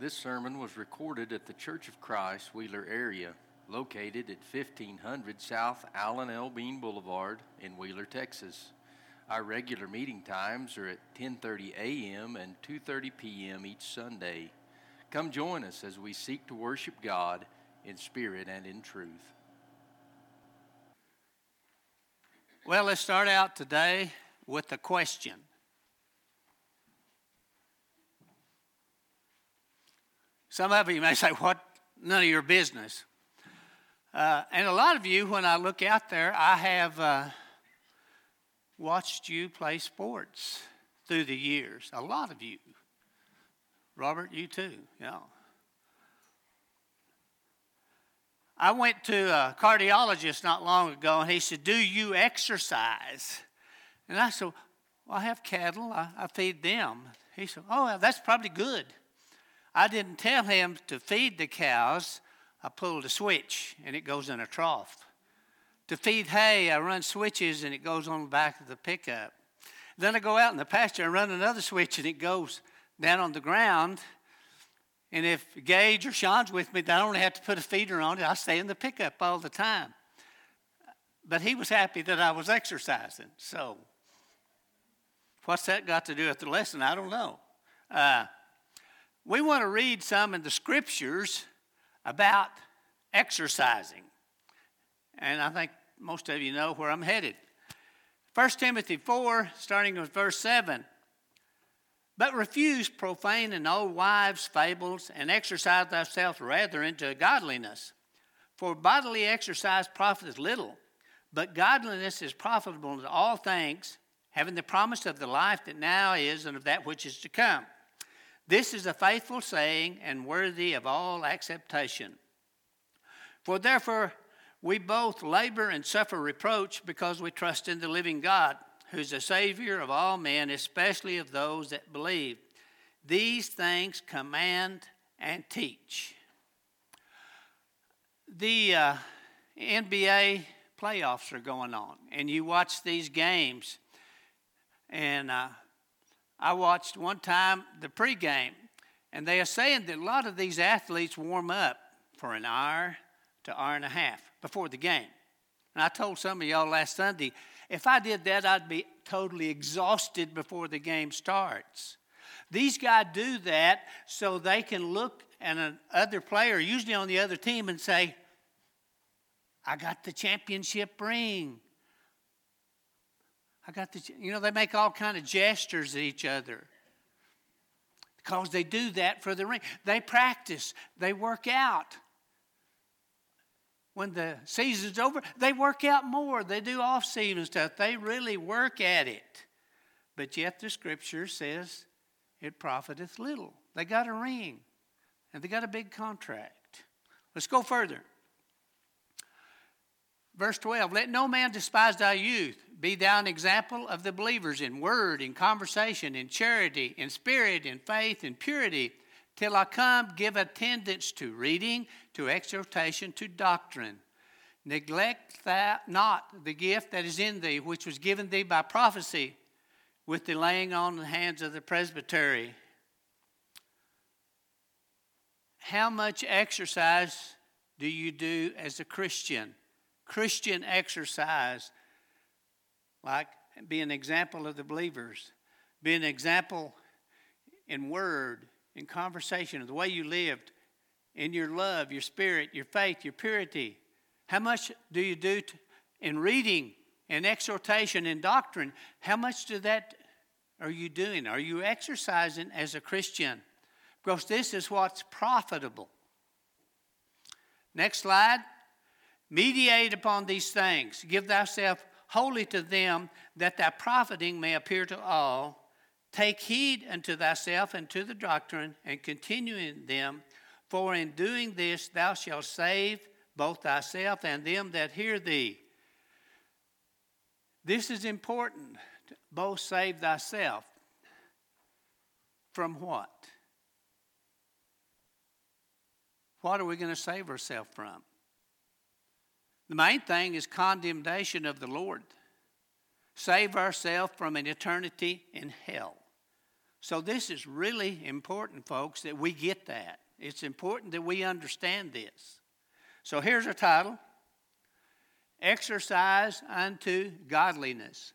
This sermon was recorded at the Church of Christ, Wheeler area, located at 1500 South Allen L. Bean Boulevard in Wheeler, Texas. Our regular meeting times are at 10:30 a.m. and 2:30 p.m. each Sunday. Come join us as we seek to worship God in spirit and in truth. Well, let's start out today with a question. Some of you may say, What? None of your business. Uh, and a lot of you, when I look out there, I have uh, watched you play sports through the years. A lot of you. Robert, you too. Yeah. I went to a cardiologist not long ago, and he said, Do you exercise? And I said, Well, I have cattle, I, I feed them. He said, Oh, that's probably good. I didn't tell him to feed the cows. I pulled a switch and it goes in a trough. To feed hay, I run switches and it goes on the back of the pickup. Then I go out in the pasture and run another switch and it goes down on the ground. And if Gage or Sean's with me, I only have to put a feeder on it. I stay in the pickup all the time. But he was happy that I was exercising. So, what's that got to do with the lesson? I don't know. Uh, we want to read some in the scriptures about exercising. And I think most of you know where I'm headed. 1 Timothy 4, starting with verse 7. But refuse profane and old wives' fables, and exercise thyself rather into godliness. For bodily exercise profiteth little, but godliness is profitable in all things, having the promise of the life that now is and of that which is to come. This is a faithful saying and worthy of all acceptation. For therefore we both labor and suffer reproach because we trust in the living God, who's the Savior of all men, especially of those that believe. These things command and teach. The uh, NBA playoffs are going on, and you watch these games, and uh, I watched one time the pregame, and they are saying that a lot of these athletes warm up for an hour to hour and a half before the game. And I told some of y'all last Sunday, if I did that, I'd be totally exhausted before the game starts. These guys do that so they can look at another player, usually on the other team, and say, I got the championship ring. I got the, you know, they make all kind of gestures at each other because they do that for the ring. They practice, they work out. When the season's over, they work out more. They do off season stuff. They really work at it. But yet the scripture says it profiteth little. They got a ring and they got a big contract. Let's go further. Verse 12 Let no man despise thy youth. Be thou an example of the believers in word, in conversation, in charity, in spirit, in faith, in purity. Till I come, give attendance to reading, to exhortation, to doctrine. Neglect that not the gift that is in thee, which was given thee by prophecy, with the laying on the hands of the presbytery. How much exercise do you do as a Christian? Christian exercise, like be an example of the believers, be an example in word, in conversation, of the way you lived, in your love, your spirit, your faith, your purity. How much do you do to, in reading, in exhortation, in doctrine? How much do that are you doing? Are you exercising as a Christian? Because this is what's profitable. Next slide. Mediate upon these things. Give thyself wholly to them, that thy profiting may appear to all. Take heed unto thyself and to the doctrine, and continue in them. For in doing this thou shalt save both thyself and them that hear thee. This is important. Both save thyself. From what? What are we going to save ourselves from? The main thing is condemnation of the Lord. Save ourselves from an eternity in hell. So, this is really important, folks, that we get that. It's important that we understand this. So, here's our title Exercise unto Godliness.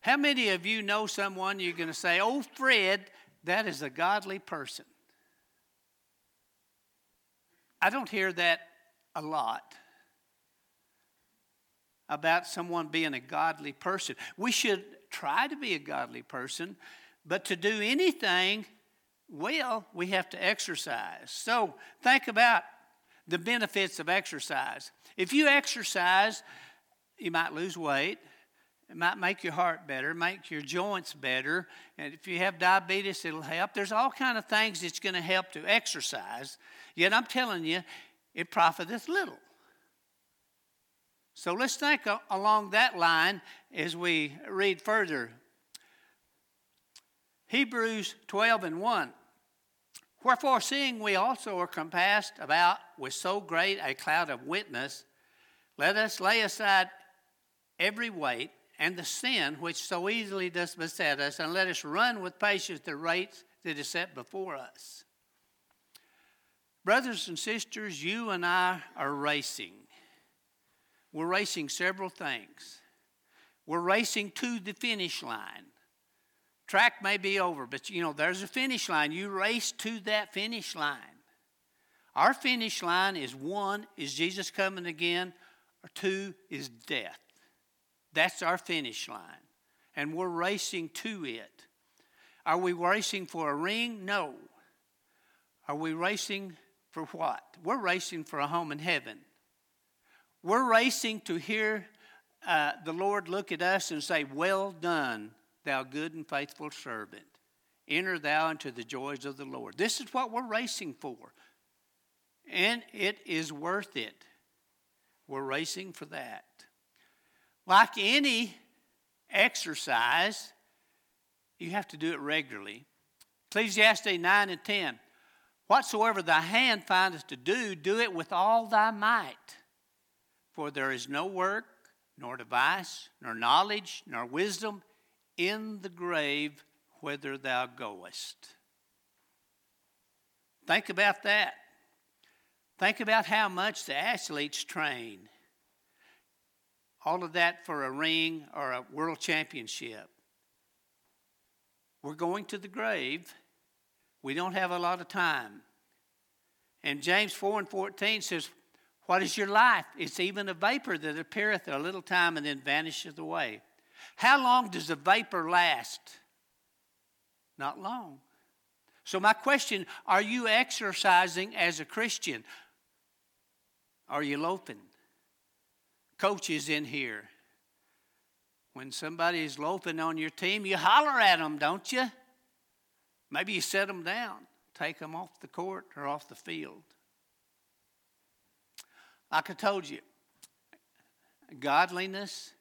How many of you know someone you're going to say, Oh, Fred, that is a godly person? I don't hear that a lot about someone being a godly person. We should try to be a godly person, but to do anything well, we have to exercise. So think about the benefits of exercise. If you exercise, you might lose weight. It might make your heart better, make your joints better. And if you have diabetes, it'll help. There's all kind of things that's going to help to exercise. Yet I'm telling you, it profiteth little. So let's think along that line as we read further. Hebrews 12 and 1. Wherefore, seeing we also are compassed about with so great a cloud of witness, let us lay aside every weight and the sin which so easily does beset us, and let us run with patience the race that is set before us. Brothers and sisters, you and I are racing. We're racing several things. We're racing to the finish line. Track may be over, but you know, there's a finish line. You race to that finish line. Our finish line is one, is Jesus coming again, or two, is death. That's our finish line. And we're racing to it. Are we racing for a ring? No. Are we racing for what? We're racing for a home in heaven. We're racing to hear uh, the Lord look at us and say, Well done, thou good and faithful servant. Enter thou into the joys of the Lord. This is what we're racing for. And it is worth it. We're racing for that. Like any exercise, you have to do it regularly. Ecclesiastes 9 and 10. Whatsoever thy hand findeth to do, do it with all thy might. For there is no work, nor device, nor knowledge, nor wisdom in the grave whither thou goest. Think about that. Think about how much the athletes train. All of that for a ring or a world championship. We're going to the grave. We don't have a lot of time. And James 4 and 14 says, What is your life? It's even a vapor that appeareth a little time and then vanisheth away. How long does the vapor last? Not long. So, my question are you exercising as a Christian? Are you loafing? Coaches in here. When somebody is loafing on your team, you holler at them, don't you? Maybe you set them down, take them off the court or off the field. Like I told you, godliness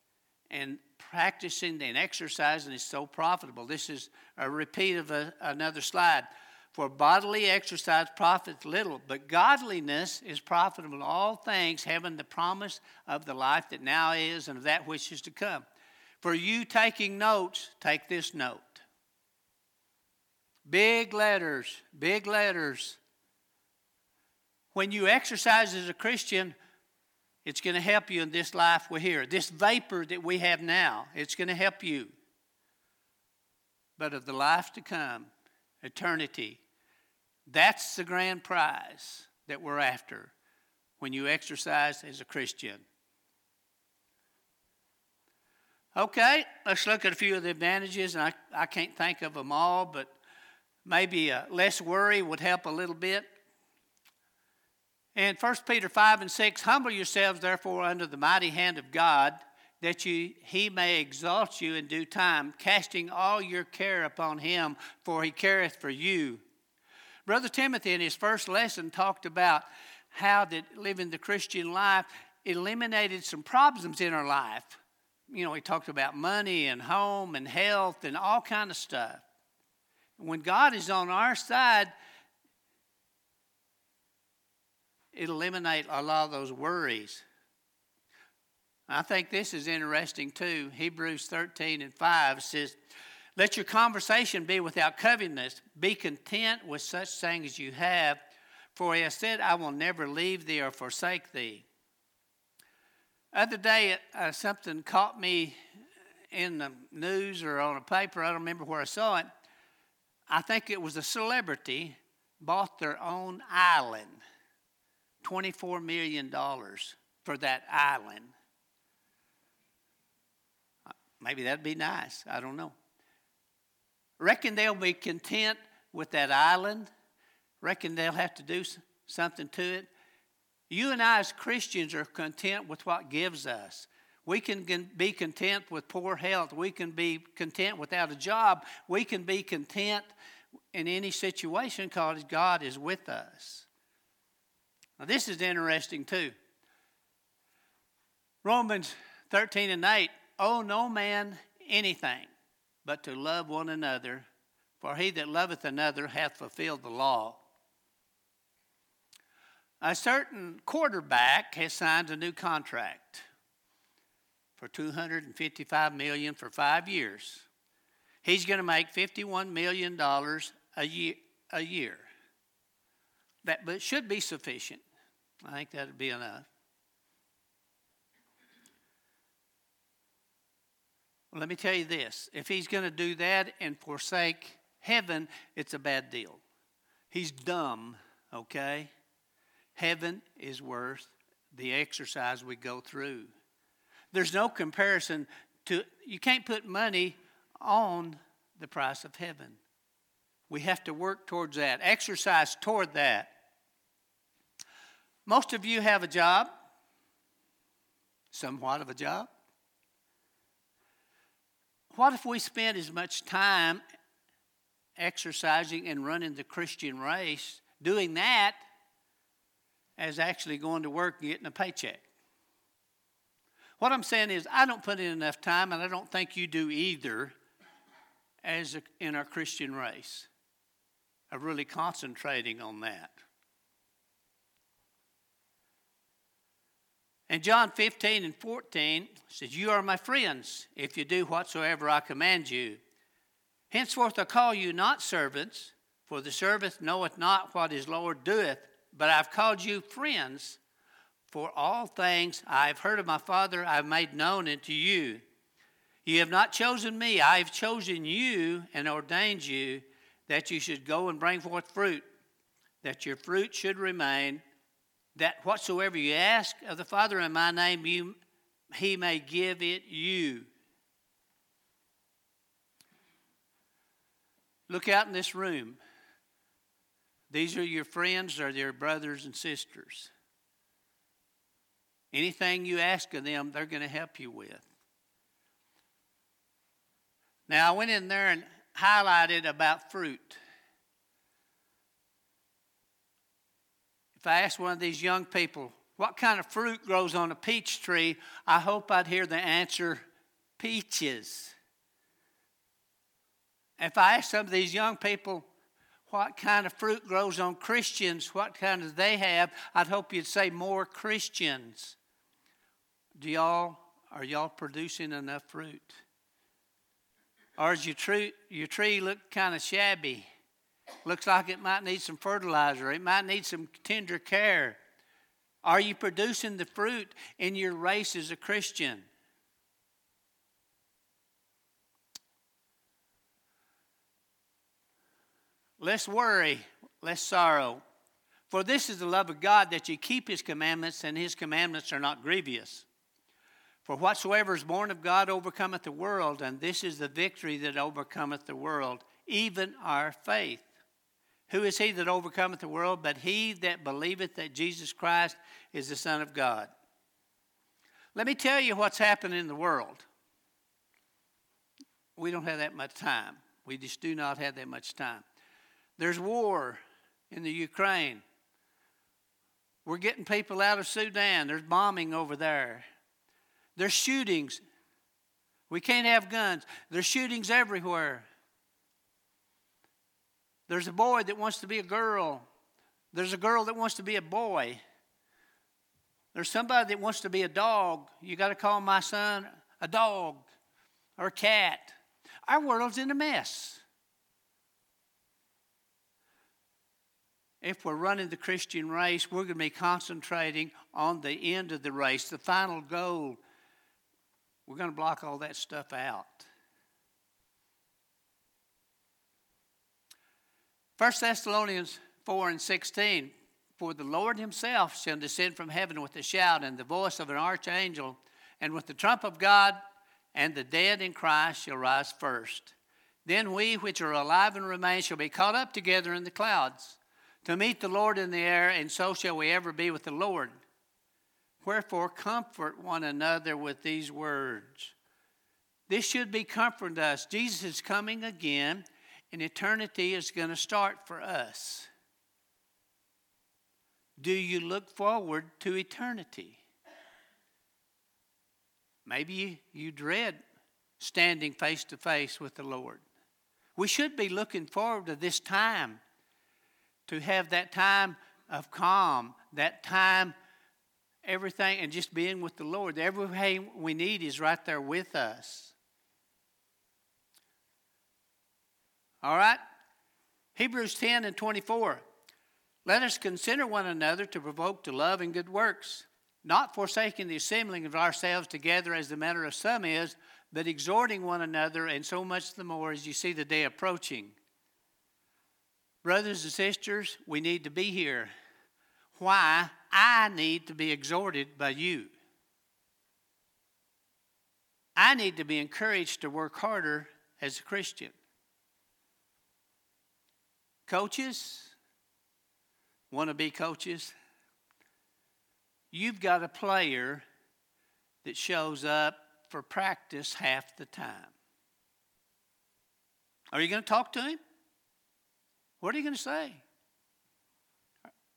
and practicing and exercising is so profitable. This is a repeat of a, another slide. For bodily exercise profits little, but godliness is profitable in all things, having the promise of the life that now is and of that which is to come. For you taking notes, take this note. Big letters, big letters. When you exercise as a Christian, it's going to help you in this life we're here. This vapor that we have now, it's going to help you. But of the life to come, eternity, that's the grand prize that we're after when you exercise as a Christian. Okay, let's look at a few of the advantages, and I, I can't think of them all, but maybe uh, less worry would help a little bit. And 1 Peter 5 and 6 Humble yourselves, therefore, under the mighty hand of God, that you, he may exalt you in due time, casting all your care upon him, for he careth for you. Brother Timothy, in his first lesson, talked about how that living the Christian life eliminated some problems in our life. You know, he talked about money and home and health and all kind of stuff. When God is on our side, it'll eliminate a lot of those worries. I think this is interesting too. Hebrews 13 and 5 says, Let your conversation be without covetousness. Be content with such things as you have, for he has said, I will never leave thee or forsake thee. Other day, uh, something caught me in the news or on a paper. I don't remember where I saw it. I think it was a celebrity bought their own island, $24 million for that island. Uh, maybe that'd be nice. I don't know. Reckon they'll be content with that island. Reckon they'll have to do something to it. You and I, as Christians, are content with what gives us. We can be content with poor health. We can be content without a job. We can be content in any situation because God is with us. Now, this is interesting too. Romans 13 and 8 owe no man anything but to love one another, for he that loveth another hath fulfilled the law. A certain quarterback has signed a new contract for 255 million for 5 years. He's going to make 51 million dollars a year a year. That but should be sufficient. I think that'd be enough. Well, let me tell you this. If he's going to do that and forsake heaven, it's a bad deal. He's dumb, okay? Heaven is worth the exercise we go through. There's no comparison to, you can't put money on the price of heaven. We have to work towards that, exercise toward that. Most of you have a job, somewhat of a job. What if we spent as much time exercising and running the Christian race, doing that as actually going to work and getting a paycheck. What I'm saying is, I don't put in enough time, and I don't think you do either, as a, in our Christian race, of really concentrating on that. And John 15 and 14 says, You are my friends if you do whatsoever I command you. Henceforth I call you not servants, for the servant knoweth not what his Lord doeth, but I've called you friends, for all things I have heard of my Father I have made known unto you. You have not chosen me, I have chosen you and ordained you that you should go and bring forth fruit, that your fruit should remain, that whatsoever you ask of the Father in my name, you, he may give it you. Look out in this room. These are your friends or their brothers and sisters. Anything you ask of them, they're going to help you with. Now, I went in there and highlighted about fruit. If I asked one of these young people, what kind of fruit grows on a peach tree, I hope I'd hear the answer peaches. If I asked some of these young people, what kind of fruit grows on Christians, what kind do they have, I'd hope you'd say more Christians. Do y'all, are y'all producing enough fruit? Or does your tree, your tree look kind of shabby? Looks like it might need some fertilizer. It might need some tender care. Are you producing the fruit in your race as a Christian? less worry, less sorrow. For this is the love of God that ye keep his commandments, and his commandments are not grievous. For whatsoever is born of God overcometh the world, and this is the victory that overcometh the world, even our faith. Who is he that overcometh the world but he that believeth that Jesus Christ is the Son of God? Let me tell you what's happening in the world. We don't have that much time. We just do not have that much time. There's war in the Ukraine. We're getting people out of Sudan. There's bombing over there. There's shootings. We can't have guns. There's shootings everywhere. There's a boy that wants to be a girl. There's a girl that wants to be a boy. There's somebody that wants to be a dog. You got to call my son a dog or a cat. Our world's in a mess. If we're running the Christian race, we're going to be concentrating on the end of the race, the final goal. We're going to block all that stuff out. 1 Thessalonians 4 and 16 For the Lord himself shall descend from heaven with a shout and the voice of an archangel, and with the trump of God, and the dead in Christ shall rise first. Then we which are alive and remain shall be caught up together in the clouds to meet the Lord in the air, and so shall we ever be with the Lord. Wherefore, comfort one another with these words. This should be comfort to us. Jesus is coming again, and eternity is going to start for us. Do you look forward to eternity? Maybe you, dread standing face to face with the Lord. We should be looking forward to this time, to have that time of calm, that time, everything, and just being with the Lord. Everything we need is right there with us. All right? Hebrews 10 and 24. Let us consider one another to provoke to love and good works not forsaking the assembling of ourselves together as the manner of some is, but exhorting one another, and so much the more as you see the day approaching. Brothers and sisters, we need to be here. Why? I need to be exhorted by you. I need to be encouraged to work harder as a Christian. Coaches, want to be coaches? you've got a player that shows up for practice half the time. Are you going to talk to him? What are you going to say?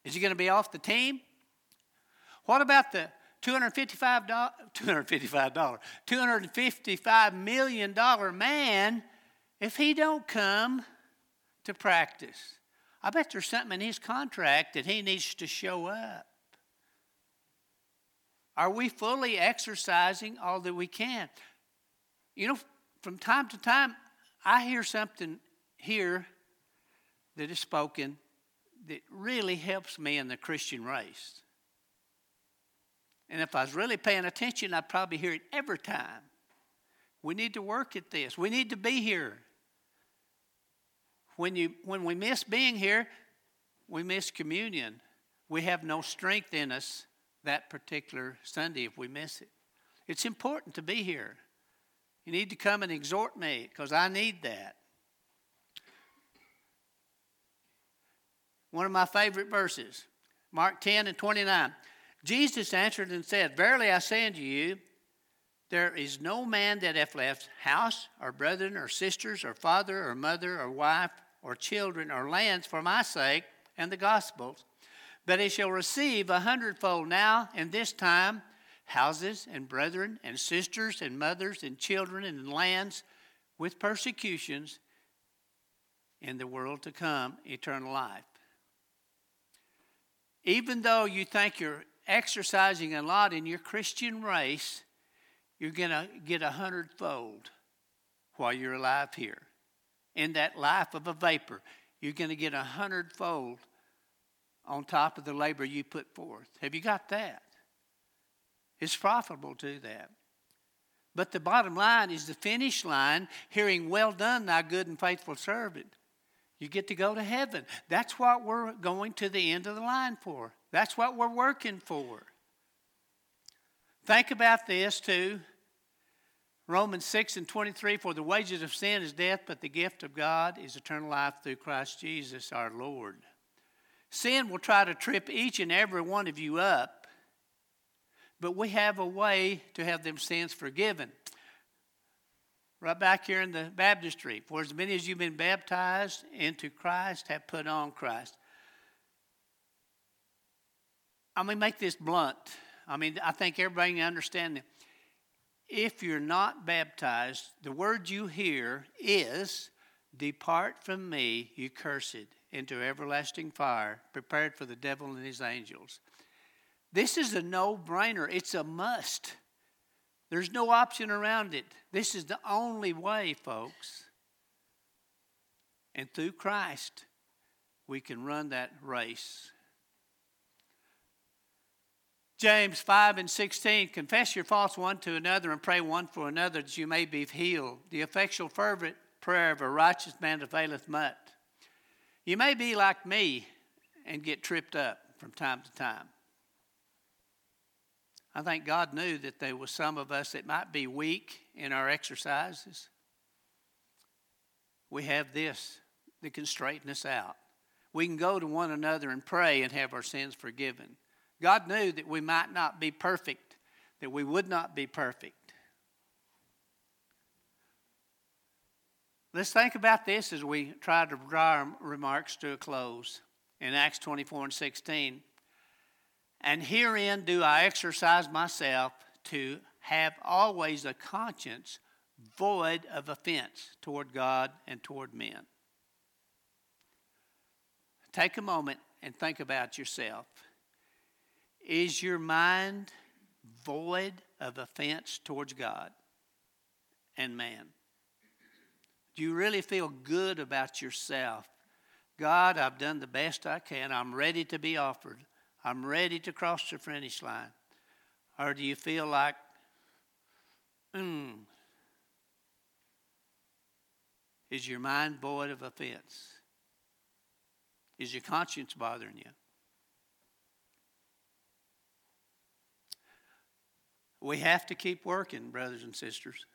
Is he going to be off the team? What about the $255, $255, $255 million man if he don't come to practice? I bet there's something in his contract that he needs to show up. Are we fully exercising all that we can? You know, from time to time, I hear something here that is spoken that really helps me in the Christian race. And if I was really paying attention, I'd probably hear it every time. We need to work at this. We need to be here. When, you, when we miss being here, we miss communion. We have no strength in us that particular Sunday if we miss it. It's important to be here. You need to come and exhort me because I need that. One of my favorite verses, Mark 10 and 29. Jesus answered and said, Verily I say unto you, there is no man that hath left house, or brethren, or sisters, or father, or mother, or wife, or children, or lands for my sake and the gospel's, but he shall receive a hundredfold now in this time houses and brethren and sisters and mothers and children and lands with persecutions in the world to come eternal life. Even though you think you're exercising a lot in your Christian race, you're going to get a hundredfold while you're alive here. In that life of a vapor, you're going to get a hundredfold on top of the labor you put forth. Have you got that? It's profitable to that. But the bottom line is the finish line, hearing, Well done, thy good and faithful servant. You get to go to heaven. That's what we're going to the end of the line for. That's what we're working for. Think about this too. Romans 6 and 23 For the wages of sin is death, but the gift of God is eternal life through Christ Jesus our Lord. Sin will try to trip each and every one of you up, but we have a way to have them sins forgiven. Right back here in the baptistry, for as many as you've been baptized into Christ have put on Christ. I'm going to make this blunt. I mean, I think everybody can understand that. If you're not baptized, the word you hear is, Depart from me, you cursed into everlasting fire, prepared for the devil and his angels. This is a no brainer, it's a must. There's no option around it. This is the only way, folks. And through Christ, we can run that race. James 5 and 16 Confess your faults one to another and pray one for another that you may be healed. The effectual, fervent prayer of a righteous man availeth much. You may be like me and get tripped up from time to time. I think God knew that there was some of us that might be weak in our exercises. We have this that can straighten us out. We can go to one another and pray and have our sins forgiven. God knew that we might not be perfect, that we would not be perfect. Let's think about this as we try to draw our remarks to a close in Acts 24 and 16. And herein do I exercise myself to have always a conscience void of offense toward God and toward men. Take a moment and think about yourself. Is your mind void of offense towards God and man? Do you really feel good about yourself? God, I've done the best I can. I'm ready to be offered. I'm ready to cross the finish line? Or do you feel like, hmm, is your mind void of offense? Is your conscience bothering you? We have to keep working, brothers and sisters.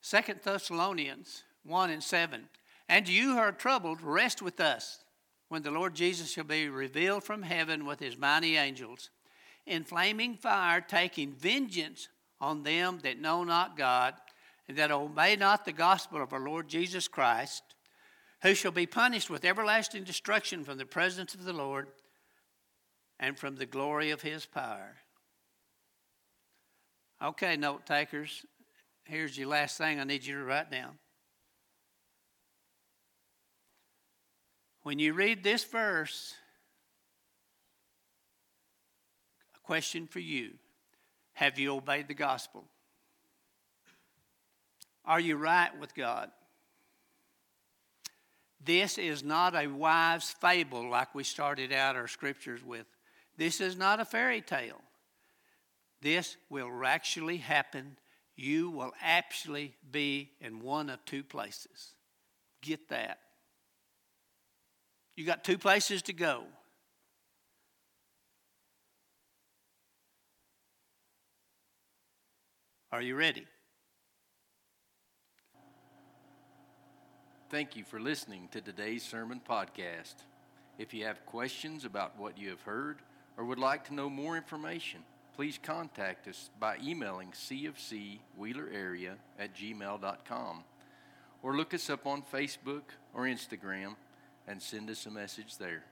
Second Thessalonians 1 and 7. And you who are troubled, rest with us when the Lord Jesus shall be revealed from heaven with his mighty angels, in flaming fire, taking vengeance on them that know not God, and that obey not the gospel of our Lord Jesus Christ, who shall be punished with everlasting destruction from the presence of the Lord and from the glory of his power. Okay, note takers, here's your last thing I need you to write down. When you read this verse, a question for you Have you obeyed the gospel? Are you right with God? This is not a wives' fable like we started out our scriptures with. This is not a fairy tale. This will actually happen. You will actually be in one of two places. Get that. You got two places to go. Are you ready? Thank you for listening to today's sermon podcast. If you have questions about what you have heard or would like to know more information, please contact us by emailing cfcwheelerarea at gmail.com or look us up on Facebook or Instagram and send us a message there.